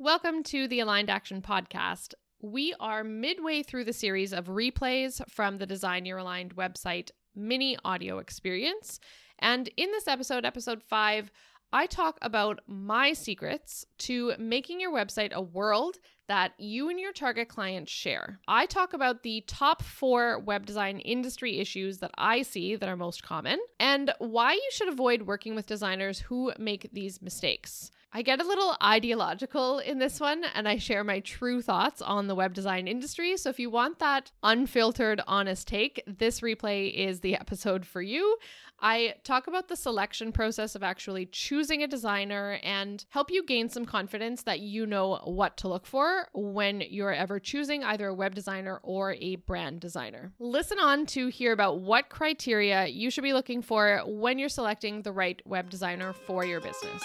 Welcome to the Aligned Action Podcast. We are midway through the series of replays from the Design Your Aligned website mini audio experience. And in this episode, episode five, I talk about my secrets to making your website a world that you and your target clients share. I talk about the top four web design industry issues that I see that are most common and why you should avoid working with designers who make these mistakes. I get a little ideological in this one and I share my true thoughts on the web design industry. So if you want that unfiltered, honest take, this replay is the episode for you. I talk about the selection process of actually choosing a designer and help you gain some confidence that you know what to look for when you're ever choosing either a web designer or a brand designer. Listen on to hear about what criteria you should be looking for when you're selecting the right web designer for your business.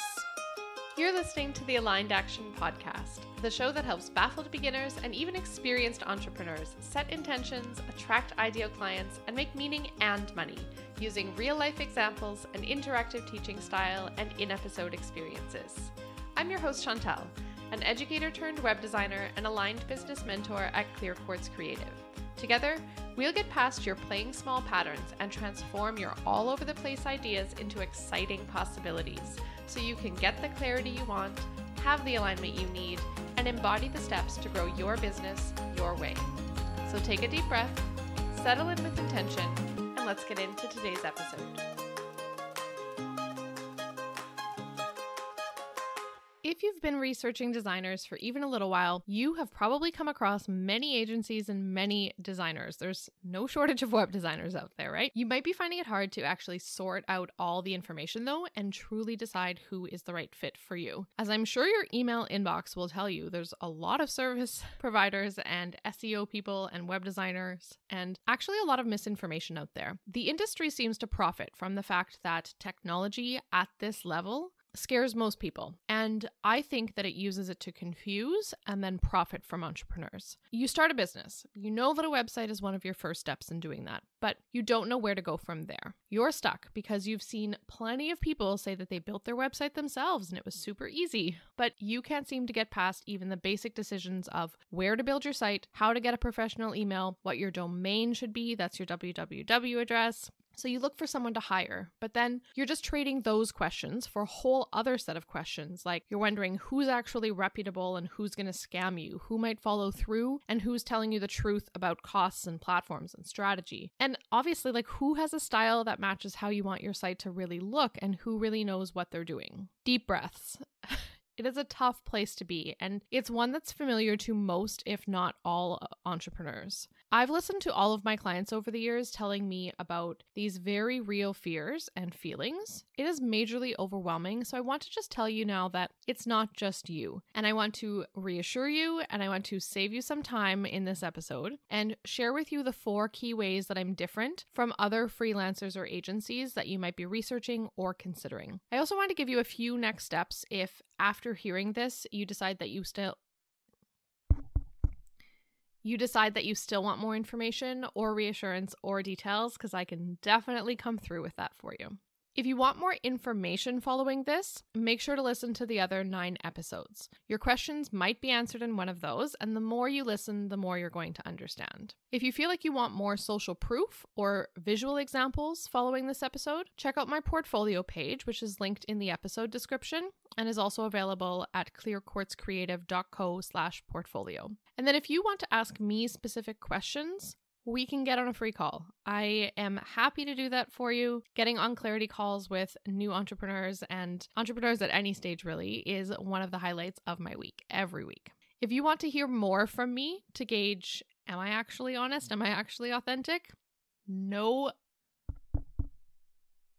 You're listening to the Aligned Action Podcast, the show that helps baffled beginners and even experienced entrepreneurs set intentions, attract ideal clients, and make meaning and money using real life examples, an interactive teaching style, and in episode experiences. I'm your host, Chantel, an educator turned web designer and aligned business mentor at Clear Quartz Creative. Together, we'll get past your playing small patterns and transform your all over the place ideas into exciting possibilities so you can get the clarity you want, have the alignment you need, and embody the steps to grow your business your way. So take a deep breath, settle in with intention, and let's get into today's episode. You've been researching designers for even a little while, you have probably come across many agencies and many designers. There's no shortage of web designers out there, right? You might be finding it hard to actually sort out all the information though and truly decide who is the right fit for you. As I'm sure your email inbox will tell you, there's a lot of service providers and SEO people and web designers and actually a lot of misinformation out there. The industry seems to profit from the fact that technology at this level scares most people. And I think that it uses it to confuse and then profit from entrepreneurs. You start a business, you know that a website is one of your first steps in doing that, but you don't know where to go from there. You're stuck because you've seen plenty of people say that they built their website themselves and it was super easy, but you can't seem to get past even the basic decisions of where to build your site, how to get a professional email, what your domain should be, that's your www address, so you look for someone to hire, but then you're just trading those questions for a whole other set of questions. Like you're wondering who's actually reputable and who's going to scam you, who might follow through, and who's telling you the truth about costs and platforms and strategy. And obviously, like who has a style that matches how you want your site to really look and who really knows what they're doing. Deep breaths. It is a tough place to be, and it's one that's familiar to most, if not all, uh, entrepreneurs. I've listened to all of my clients over the years telling me about these very real fears and feelings. It is majorly overwhelming, so I want to just tell you now that it's not just you. And I want to reassure you and I want to save you some time in this episode and share with you the four key ways that I'm different from other freelancers or agencies that you might be researching or considering. I also want to give you a few next steps if after hearing this you decide that you still you decide that you still want more information or reassurance or details, because I can definitely come through with that for you. If you want more information following this, make sure to listen to the other nine episodes. Your questions might be answered in one of those, and the more you listen, the more you're going to understand. If you feel like you want more social proof or visual examples following this episode, check out my portfolio page, which is linked in the episode description and is also available at clearquartzcreative.co slash portfolio. And then if you want to ask me specific questions, we can get on a free call. I am happy to do that for you. Getting on clarity calls with new entrepreneurs and entrepreneurs at any stage really is one of the highlights of my week every week. If you want to hear more from me to gauge, am I actually honest? Am I actually authentic? No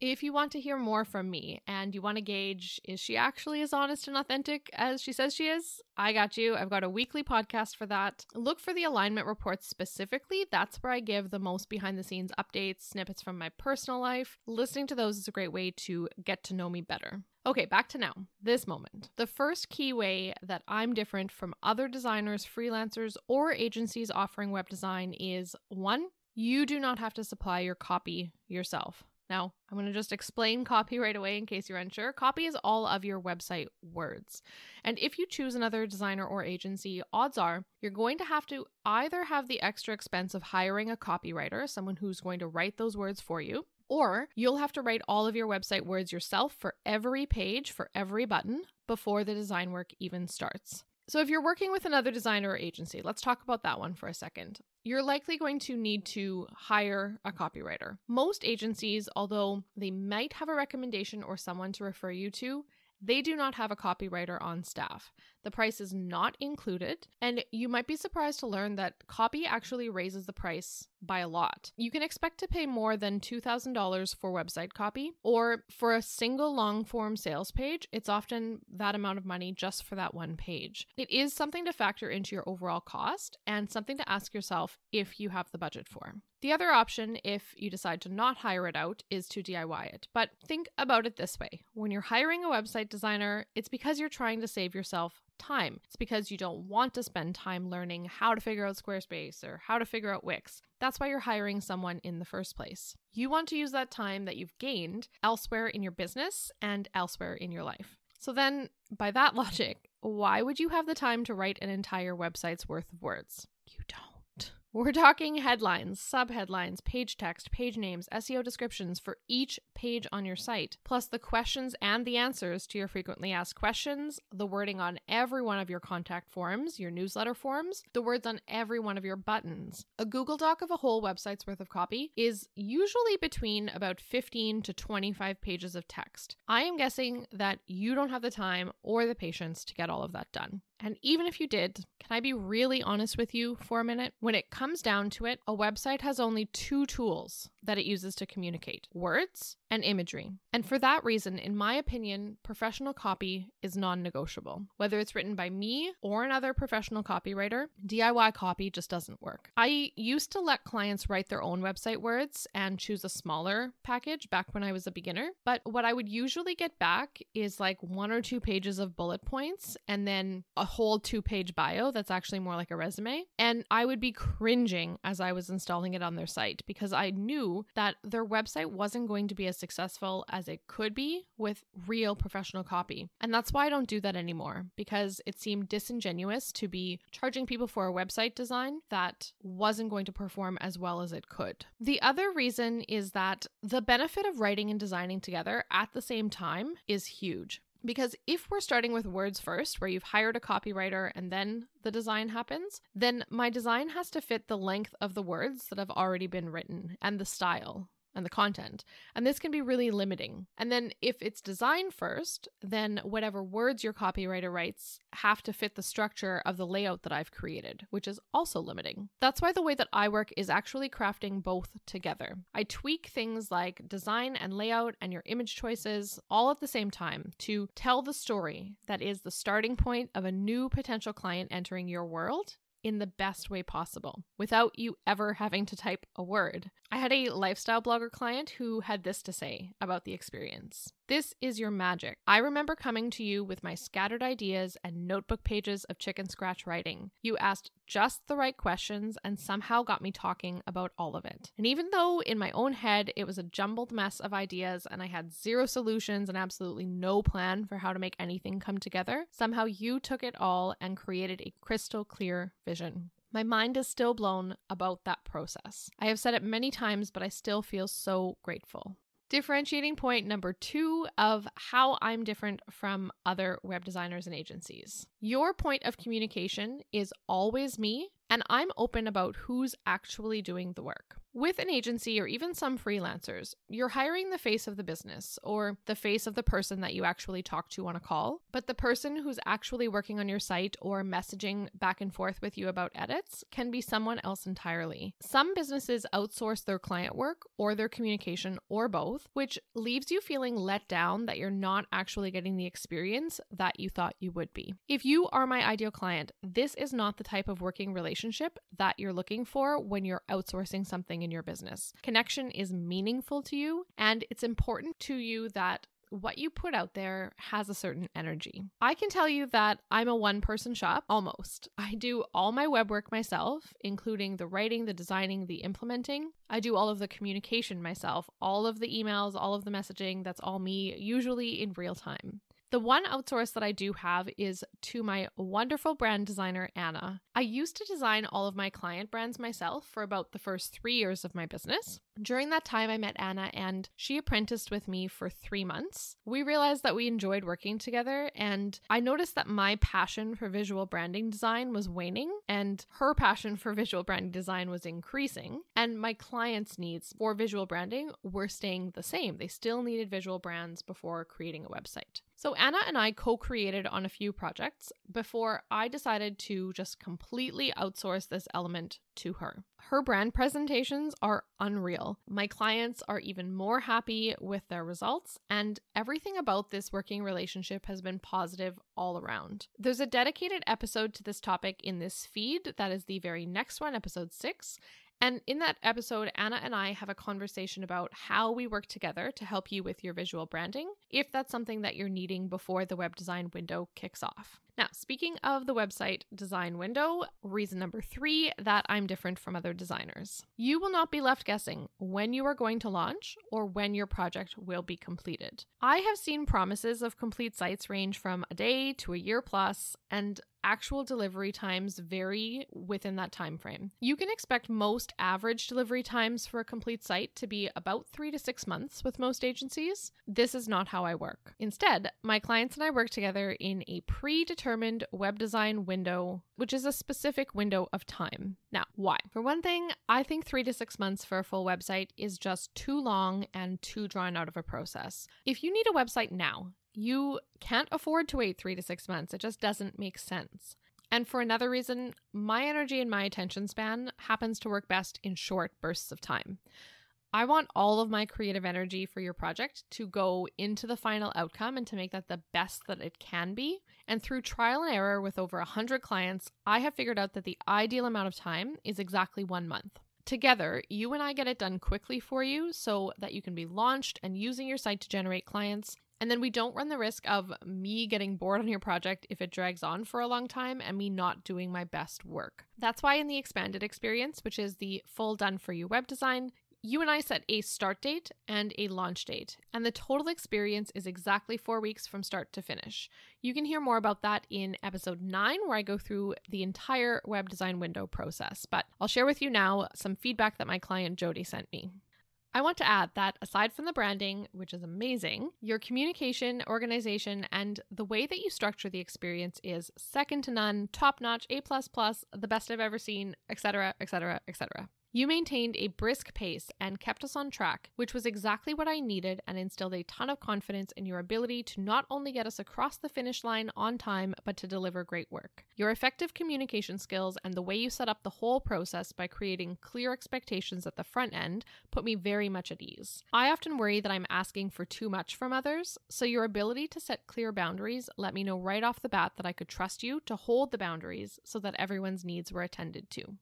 if you want to hear more from me and you want to gauge, is she actually as honest and authentic as she says she is? I got you. I've got a weekly podcast for that. Look for the alignment reports specifically. That's where I give the most behind the scenes updates, snippets from my personal life. Listening to those is a great way to get to know me better. Okay, back to now, this moment. The first key way that I'm different from other designers, freelancers, or agencies offering web design is one, you do not have to supply your copy yourself. Now, I'm going to just explain copy right away in case you're unsure. Copy is all of your website words. And if you choose another designer or agency, odds are you're going to have to either have the extra expense of hiring a copywriter, someone who's going to write those words for you, or you'll have to write all of your website words yourself for every page, for every button, before the design work even starts. So, if you're working with another designer or agency, let's talk about that one for a second. You're likely going to need to hire a copywriter. Most agencies, although they might have a recommendation or someone to refer you to, they do not have a copywriter on staff. The price is not included, and you might be surprised to learn that copy actually raises the price by a lot. You can expect to pay more than $2,000 for website copy, or for a single long form sales page, it's often that amount of money just for that one page. It is something to factor into your overall cost and something to ask yourself if you have the budget for. The other option, if you decide to not hire it out, is to DIY it. But think about it this way when you're hiring a website designer, it's because you're trying to save yourself time. It's because you don't want to spend time learning how to figure out Squarespace or how to figure out Wix. That's why you're hiring someone in the first place. You want to use that time that you've gained elsewhere in your business and elsewhere in your life. So then, by that logic, why would you have the time to write an entire website's worth of words? You don't. We're talking headlines, subheadlines, page text, page names, SEO descriptions for each page on your site, plus the questions and the answers to your frequently asked questions, the wording on every one of your contact forms, your newsletter forms, the words on every one of your buttons. A Google Doc of a whole website's worth of copy is usually between about 15 to 25 pages of text. I am guessing that you don't have the time or the patience to get all of that done. And even if you did, can I be really honest with you for a minute? When it comes down to it, a website has only two tools that it uses to communicate words and imagery. And for that reason, in my opinion, professional copy is non negotiable. Whether it's written by me or another professional copywriter, DIY copy just doesn't work. I used to let clients write their own website words and choose a smaller package back when I was a beginner. But what I would usually get back is like one or two pages of bullet points and then a whole two page bio that's actually more like a resume. And I would be cringing as I was installing it on their site because I that their website wasn't going to be as successful as it could be with real professional copy. And that's why I don't do that anymore because it seemed disingenuous to be charging people for a website design that wasn't going to perform as well as it could. The other reason is that the benefit of writing and designing together at the same time is huge. Because if we're starting with words first, where you've hired a copywriter and then the design happens, then my design has to fit the length of the words that have already been written and the style and the content. And this can be really limiting. And then if it's design first, then whatever words your copywriter writes have to fit the structure of the layout that I've created, which is also limiting. That's why the way that I work is actually crafting both together. I tweak things like design and layout and your image choices all at the same time to tell the story that is the starting point of a new potential client entering your world in the best way possible without you ever having to type a word. I had a lifestyle blogger client who had this to say about the experience. This is your magic. I remember coming to you with my scattered ideas and notebook pages of chicken scratch writing. You asked just the right questions and somehow got me talking about all of it. And even though in my own head it was a jumbled mess of ideas and I had zero solutions and absolutely no plan for how to make anything come together, somehow you took it all and created a crystal clear vision. My mind is still blown about that process. I have said it many times, but I still feel so grateful. Differentiating point number two of how I'm different from other web designers and agencies. Your point of communication is always me, and I'm open about who's actually doing the work. With an agency or even some freelancers, you're hiring the face of the business or the face of the person that you actually talk to on a call, but the person who's actually working on your site or messaging back and forth with you about edits can be someone else entirely. Some businesses outsource their client work or their communication or both, which leaves you feeling let down that you're not actually getting the experience that you thought you would be. If you are my ideal client, this is not the type of working relationship that you're looking for when you're outsourcing something in your business. Connection is meaningful to you, and it's important to you that what you put out there has a certain energy. I can tell you that I'm a one person shop almost. I do all my web work myself, including the writing, the designing, the implementing. I do all of the communication myself, all of the emails, all of the messaging. That's all me, usually in real time. The one outsource that I do have is to my wonderful brand designer, Anna. I used to design all of my client brands myself for about the first three years of my business. During that time, I met Anna and she apprenticed with me for three months. We realized that we enjoyed working together, and I noticed that my passion for visual branding design was waning, and her passion for visual branding design was increasing, and my clients' needs for visual branding were staying the same. They still needed visual brands before creating a website. So, Anna and I co created on a few projects before I decided to just completely outsource this element to her. Her brand presentations are unreal. My clients are even more happy with their results, and everything about this working relationship has been positive all around. There's a dedicated episode to this topic in this feed. That is the very next one, episode six. And in that episode, Anna and I have a conversation about how we work together to help you with your visual branding, if that's something that you're needing before the web design window kicks off. Now, speaking of the website design window, reason number three that I'm different from other designers. You will not be left guessing when you are going to launch or when your project will be completed. I have seen promises of complete sites range from a day to a year plus, and actual delivery times vary within that time frame. You can expect most average delivery times for a complete site to be about 3 to 6 months with most agencies. This is not how I work. Instead, my clients and I work together in a predetermined web design window, which is a specific window of time. Now, why? For one thing, I think 3 to 6 months for a full website is just too long and too drawn out of a process. If you need a website now, you can't afford to wait three to six months. It just doesn't make sense. And for another reason, my energy and my attention span happens to work best in short bursts of time. I want all of my creative energy for your project to go into the final outcome and to make that the best that it can be. And through trial and error with over 100 clients, I have figured out that the ideal amount of time is exactly one month. Together, you and I get it done quickly for you so that you can be launched and using your site to generate clients and then we don't run the risk of me getting bored on your project if it drags on for a long time and me not doing my best work. That's why in the expanded experience, which is the full done for you web design, you and I set a start date and a launch date, and the total experience is exactly four weeks from start to finish. You can hear more about that in episode nine, where I go through the entire web design window process. But I'll share with you now some feedback that my client Jody sent me. I want to add that aside from the branding, which is amazing, your communication, organization, and the way that you structure the experience is second to none, top notch, A, plus the best I've ever seen, etc., etc., etc. You maintained a brisk pace and kept us on track, which was exactly what I needed and instilled a ton of confidence in your ability to not only get us across the finish line on time, but to deliver great work. Your effective communication skills and the way you set up the whole process by creating clear expectations at the front end put me very much at ease. I often worry that I'm asking for too much from others, so your ability to set clear boundaries let me know right off the bat that I could trust you to hold the boundaries so that everyone's needs were attended to.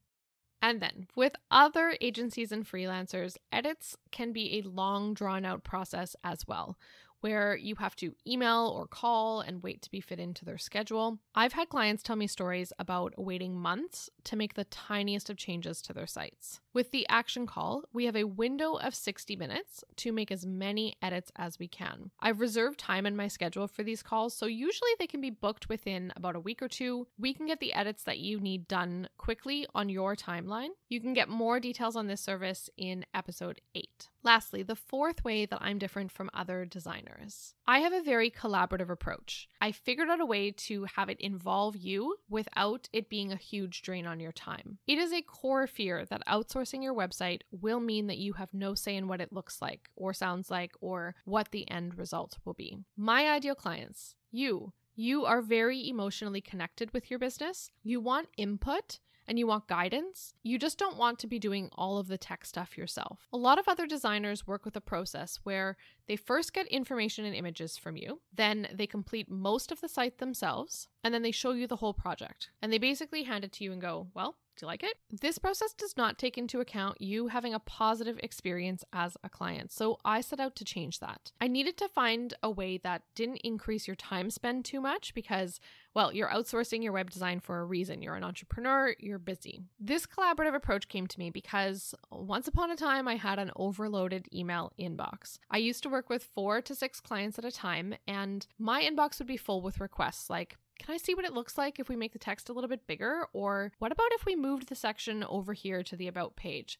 And then, with other agencies and freelancers, edits can be a long, drawn out process as well, where you have to email or call and wait to be fit into their schedule. I've had clients tell me stories about waiting months to make the tiniest of changes to their sites. With the action call, we have a window of 60 minutes to make as many edits as we can. I've reserved time in my schedule for these calls, so usually they can be booked within about a week or two. We can get the edits that you need done quickly on your timeline. You can get more details on this service in episode 8. Lastly, the fourth way that I'm different from other designers. I have a very collaborative approach. I figured out a way to have it involve you without it being a huge drain on your time. It is a core fear that outsourcing your website will mean that you have no say in what it looks like or sounds like or what the end result will be. My ideal clients, you, you are very emotionally connected with your business. You want input and you want guidance, you just don't want to be doing all of the tech stuff yourself. A lot of other designers work with a process where they first get information and images from you, then they complete most of the site themselves, and then they show you the whole project. And they basically hand it to you and go, well, Do you like it? This process does not take into account you having a positive experience as a client. So I set out to change that. I needed to find a way that didn't increase your time spend too much because, well, you're outsourcing your web design for a reason. You're an entrepreneur, you're busy. This collaborative approach came to me because once upon a time I had an overloaded email inbox. I used to work with four to six clients at a time, and my inbox would be full with requests like, can I see what it looks like if we make the text a little bit bigger? Or what about if we moved the section over here to the About page?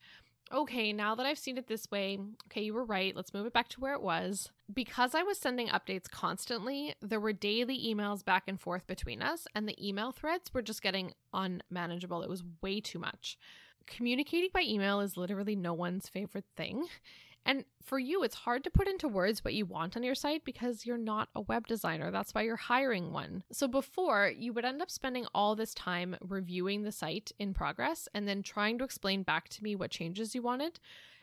Okay, now that I've seen it this way, okay, you were right. Let's move it back to where it was. Because I was sending updates constantly, there were daily emails back and forth between us, and the email threads were just getting unmanageable. It was way too much. Communicating by email is literally no one's favorite thing. And for you, it's hard to put into words what you want on your site because you're not a web designer. That's why you're hiring one. So before, you would end up spending all this time reviewing the site in progress and then trying to explain back to me what changes you wanted.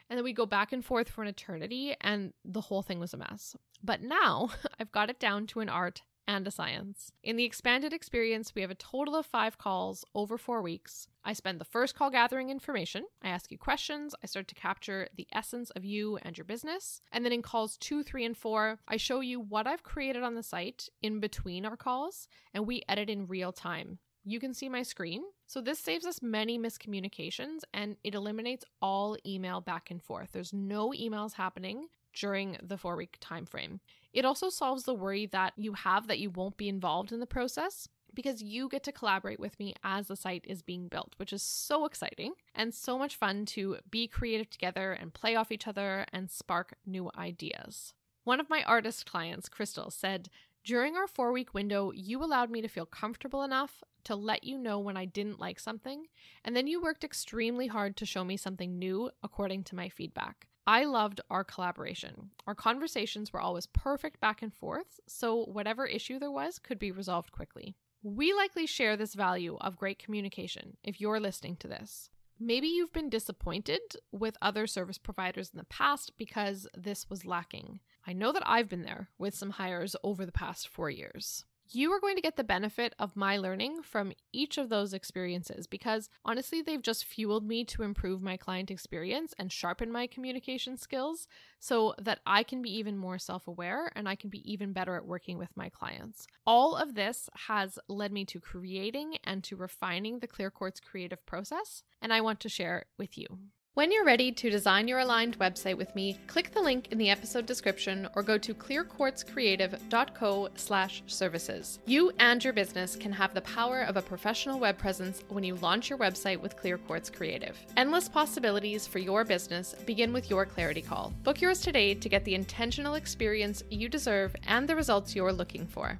And then we go back and forth for an eternity, and the whole thing was a mess. But now I've got it down to an art and a science. In the expanded experience, we have a total of five calls over four weeks. I spend the first call gathering information. I ask you questions. I start to capture the essence of you and your business. And then in calls two, three, and four, I show you what I've created on the site in between our calls, and we edit in real time. You can see my screen. So this saves us many miscommunications and it eliminates all email back and forth. There's no emails happening during the four week time frame. It also solves the worry that you have that you won't be involved in the process because you get to collaborate with me as the site is being built, which is so exciting and so much fun to be creative together and play off each other and spark new ideas. One of my artist clients, Crystal, said, During our four week window, you allowed me to feel comfortable enough to let you know when I didn't like something, and then you worked extremely hard to show me something new according to my feedback. I loved our collaboration. Our conversations were always perfect back and forth, so whatever issue there was could be resolved quickly. We likely share this value of great communication if you're listening to this. Maybe you've been disappointed with other service providers in the past because this was lacking. I know that I've been there with some hires over the past four years you are going to get the benefit of my learning from each of those experiences because honestly, they've just fueled me to improve my client experience and sharpen my communication skills so that I can be even more self aware and I can be even better at working with my clients. All of this has led me to creating and to refining the Clear Quartz creative process, and I want to share it with you. When you're ready to design your aligned website with me, click the link in the episode description or go to clearquartzcreative.co/services. You and your business can have the power of a professional web presence when you launch your website with Clear Quartz Creative. Endless possibilities for your business begin with your clarity call. Book yours today to get the intentional experience you deserve and the results you're looking for.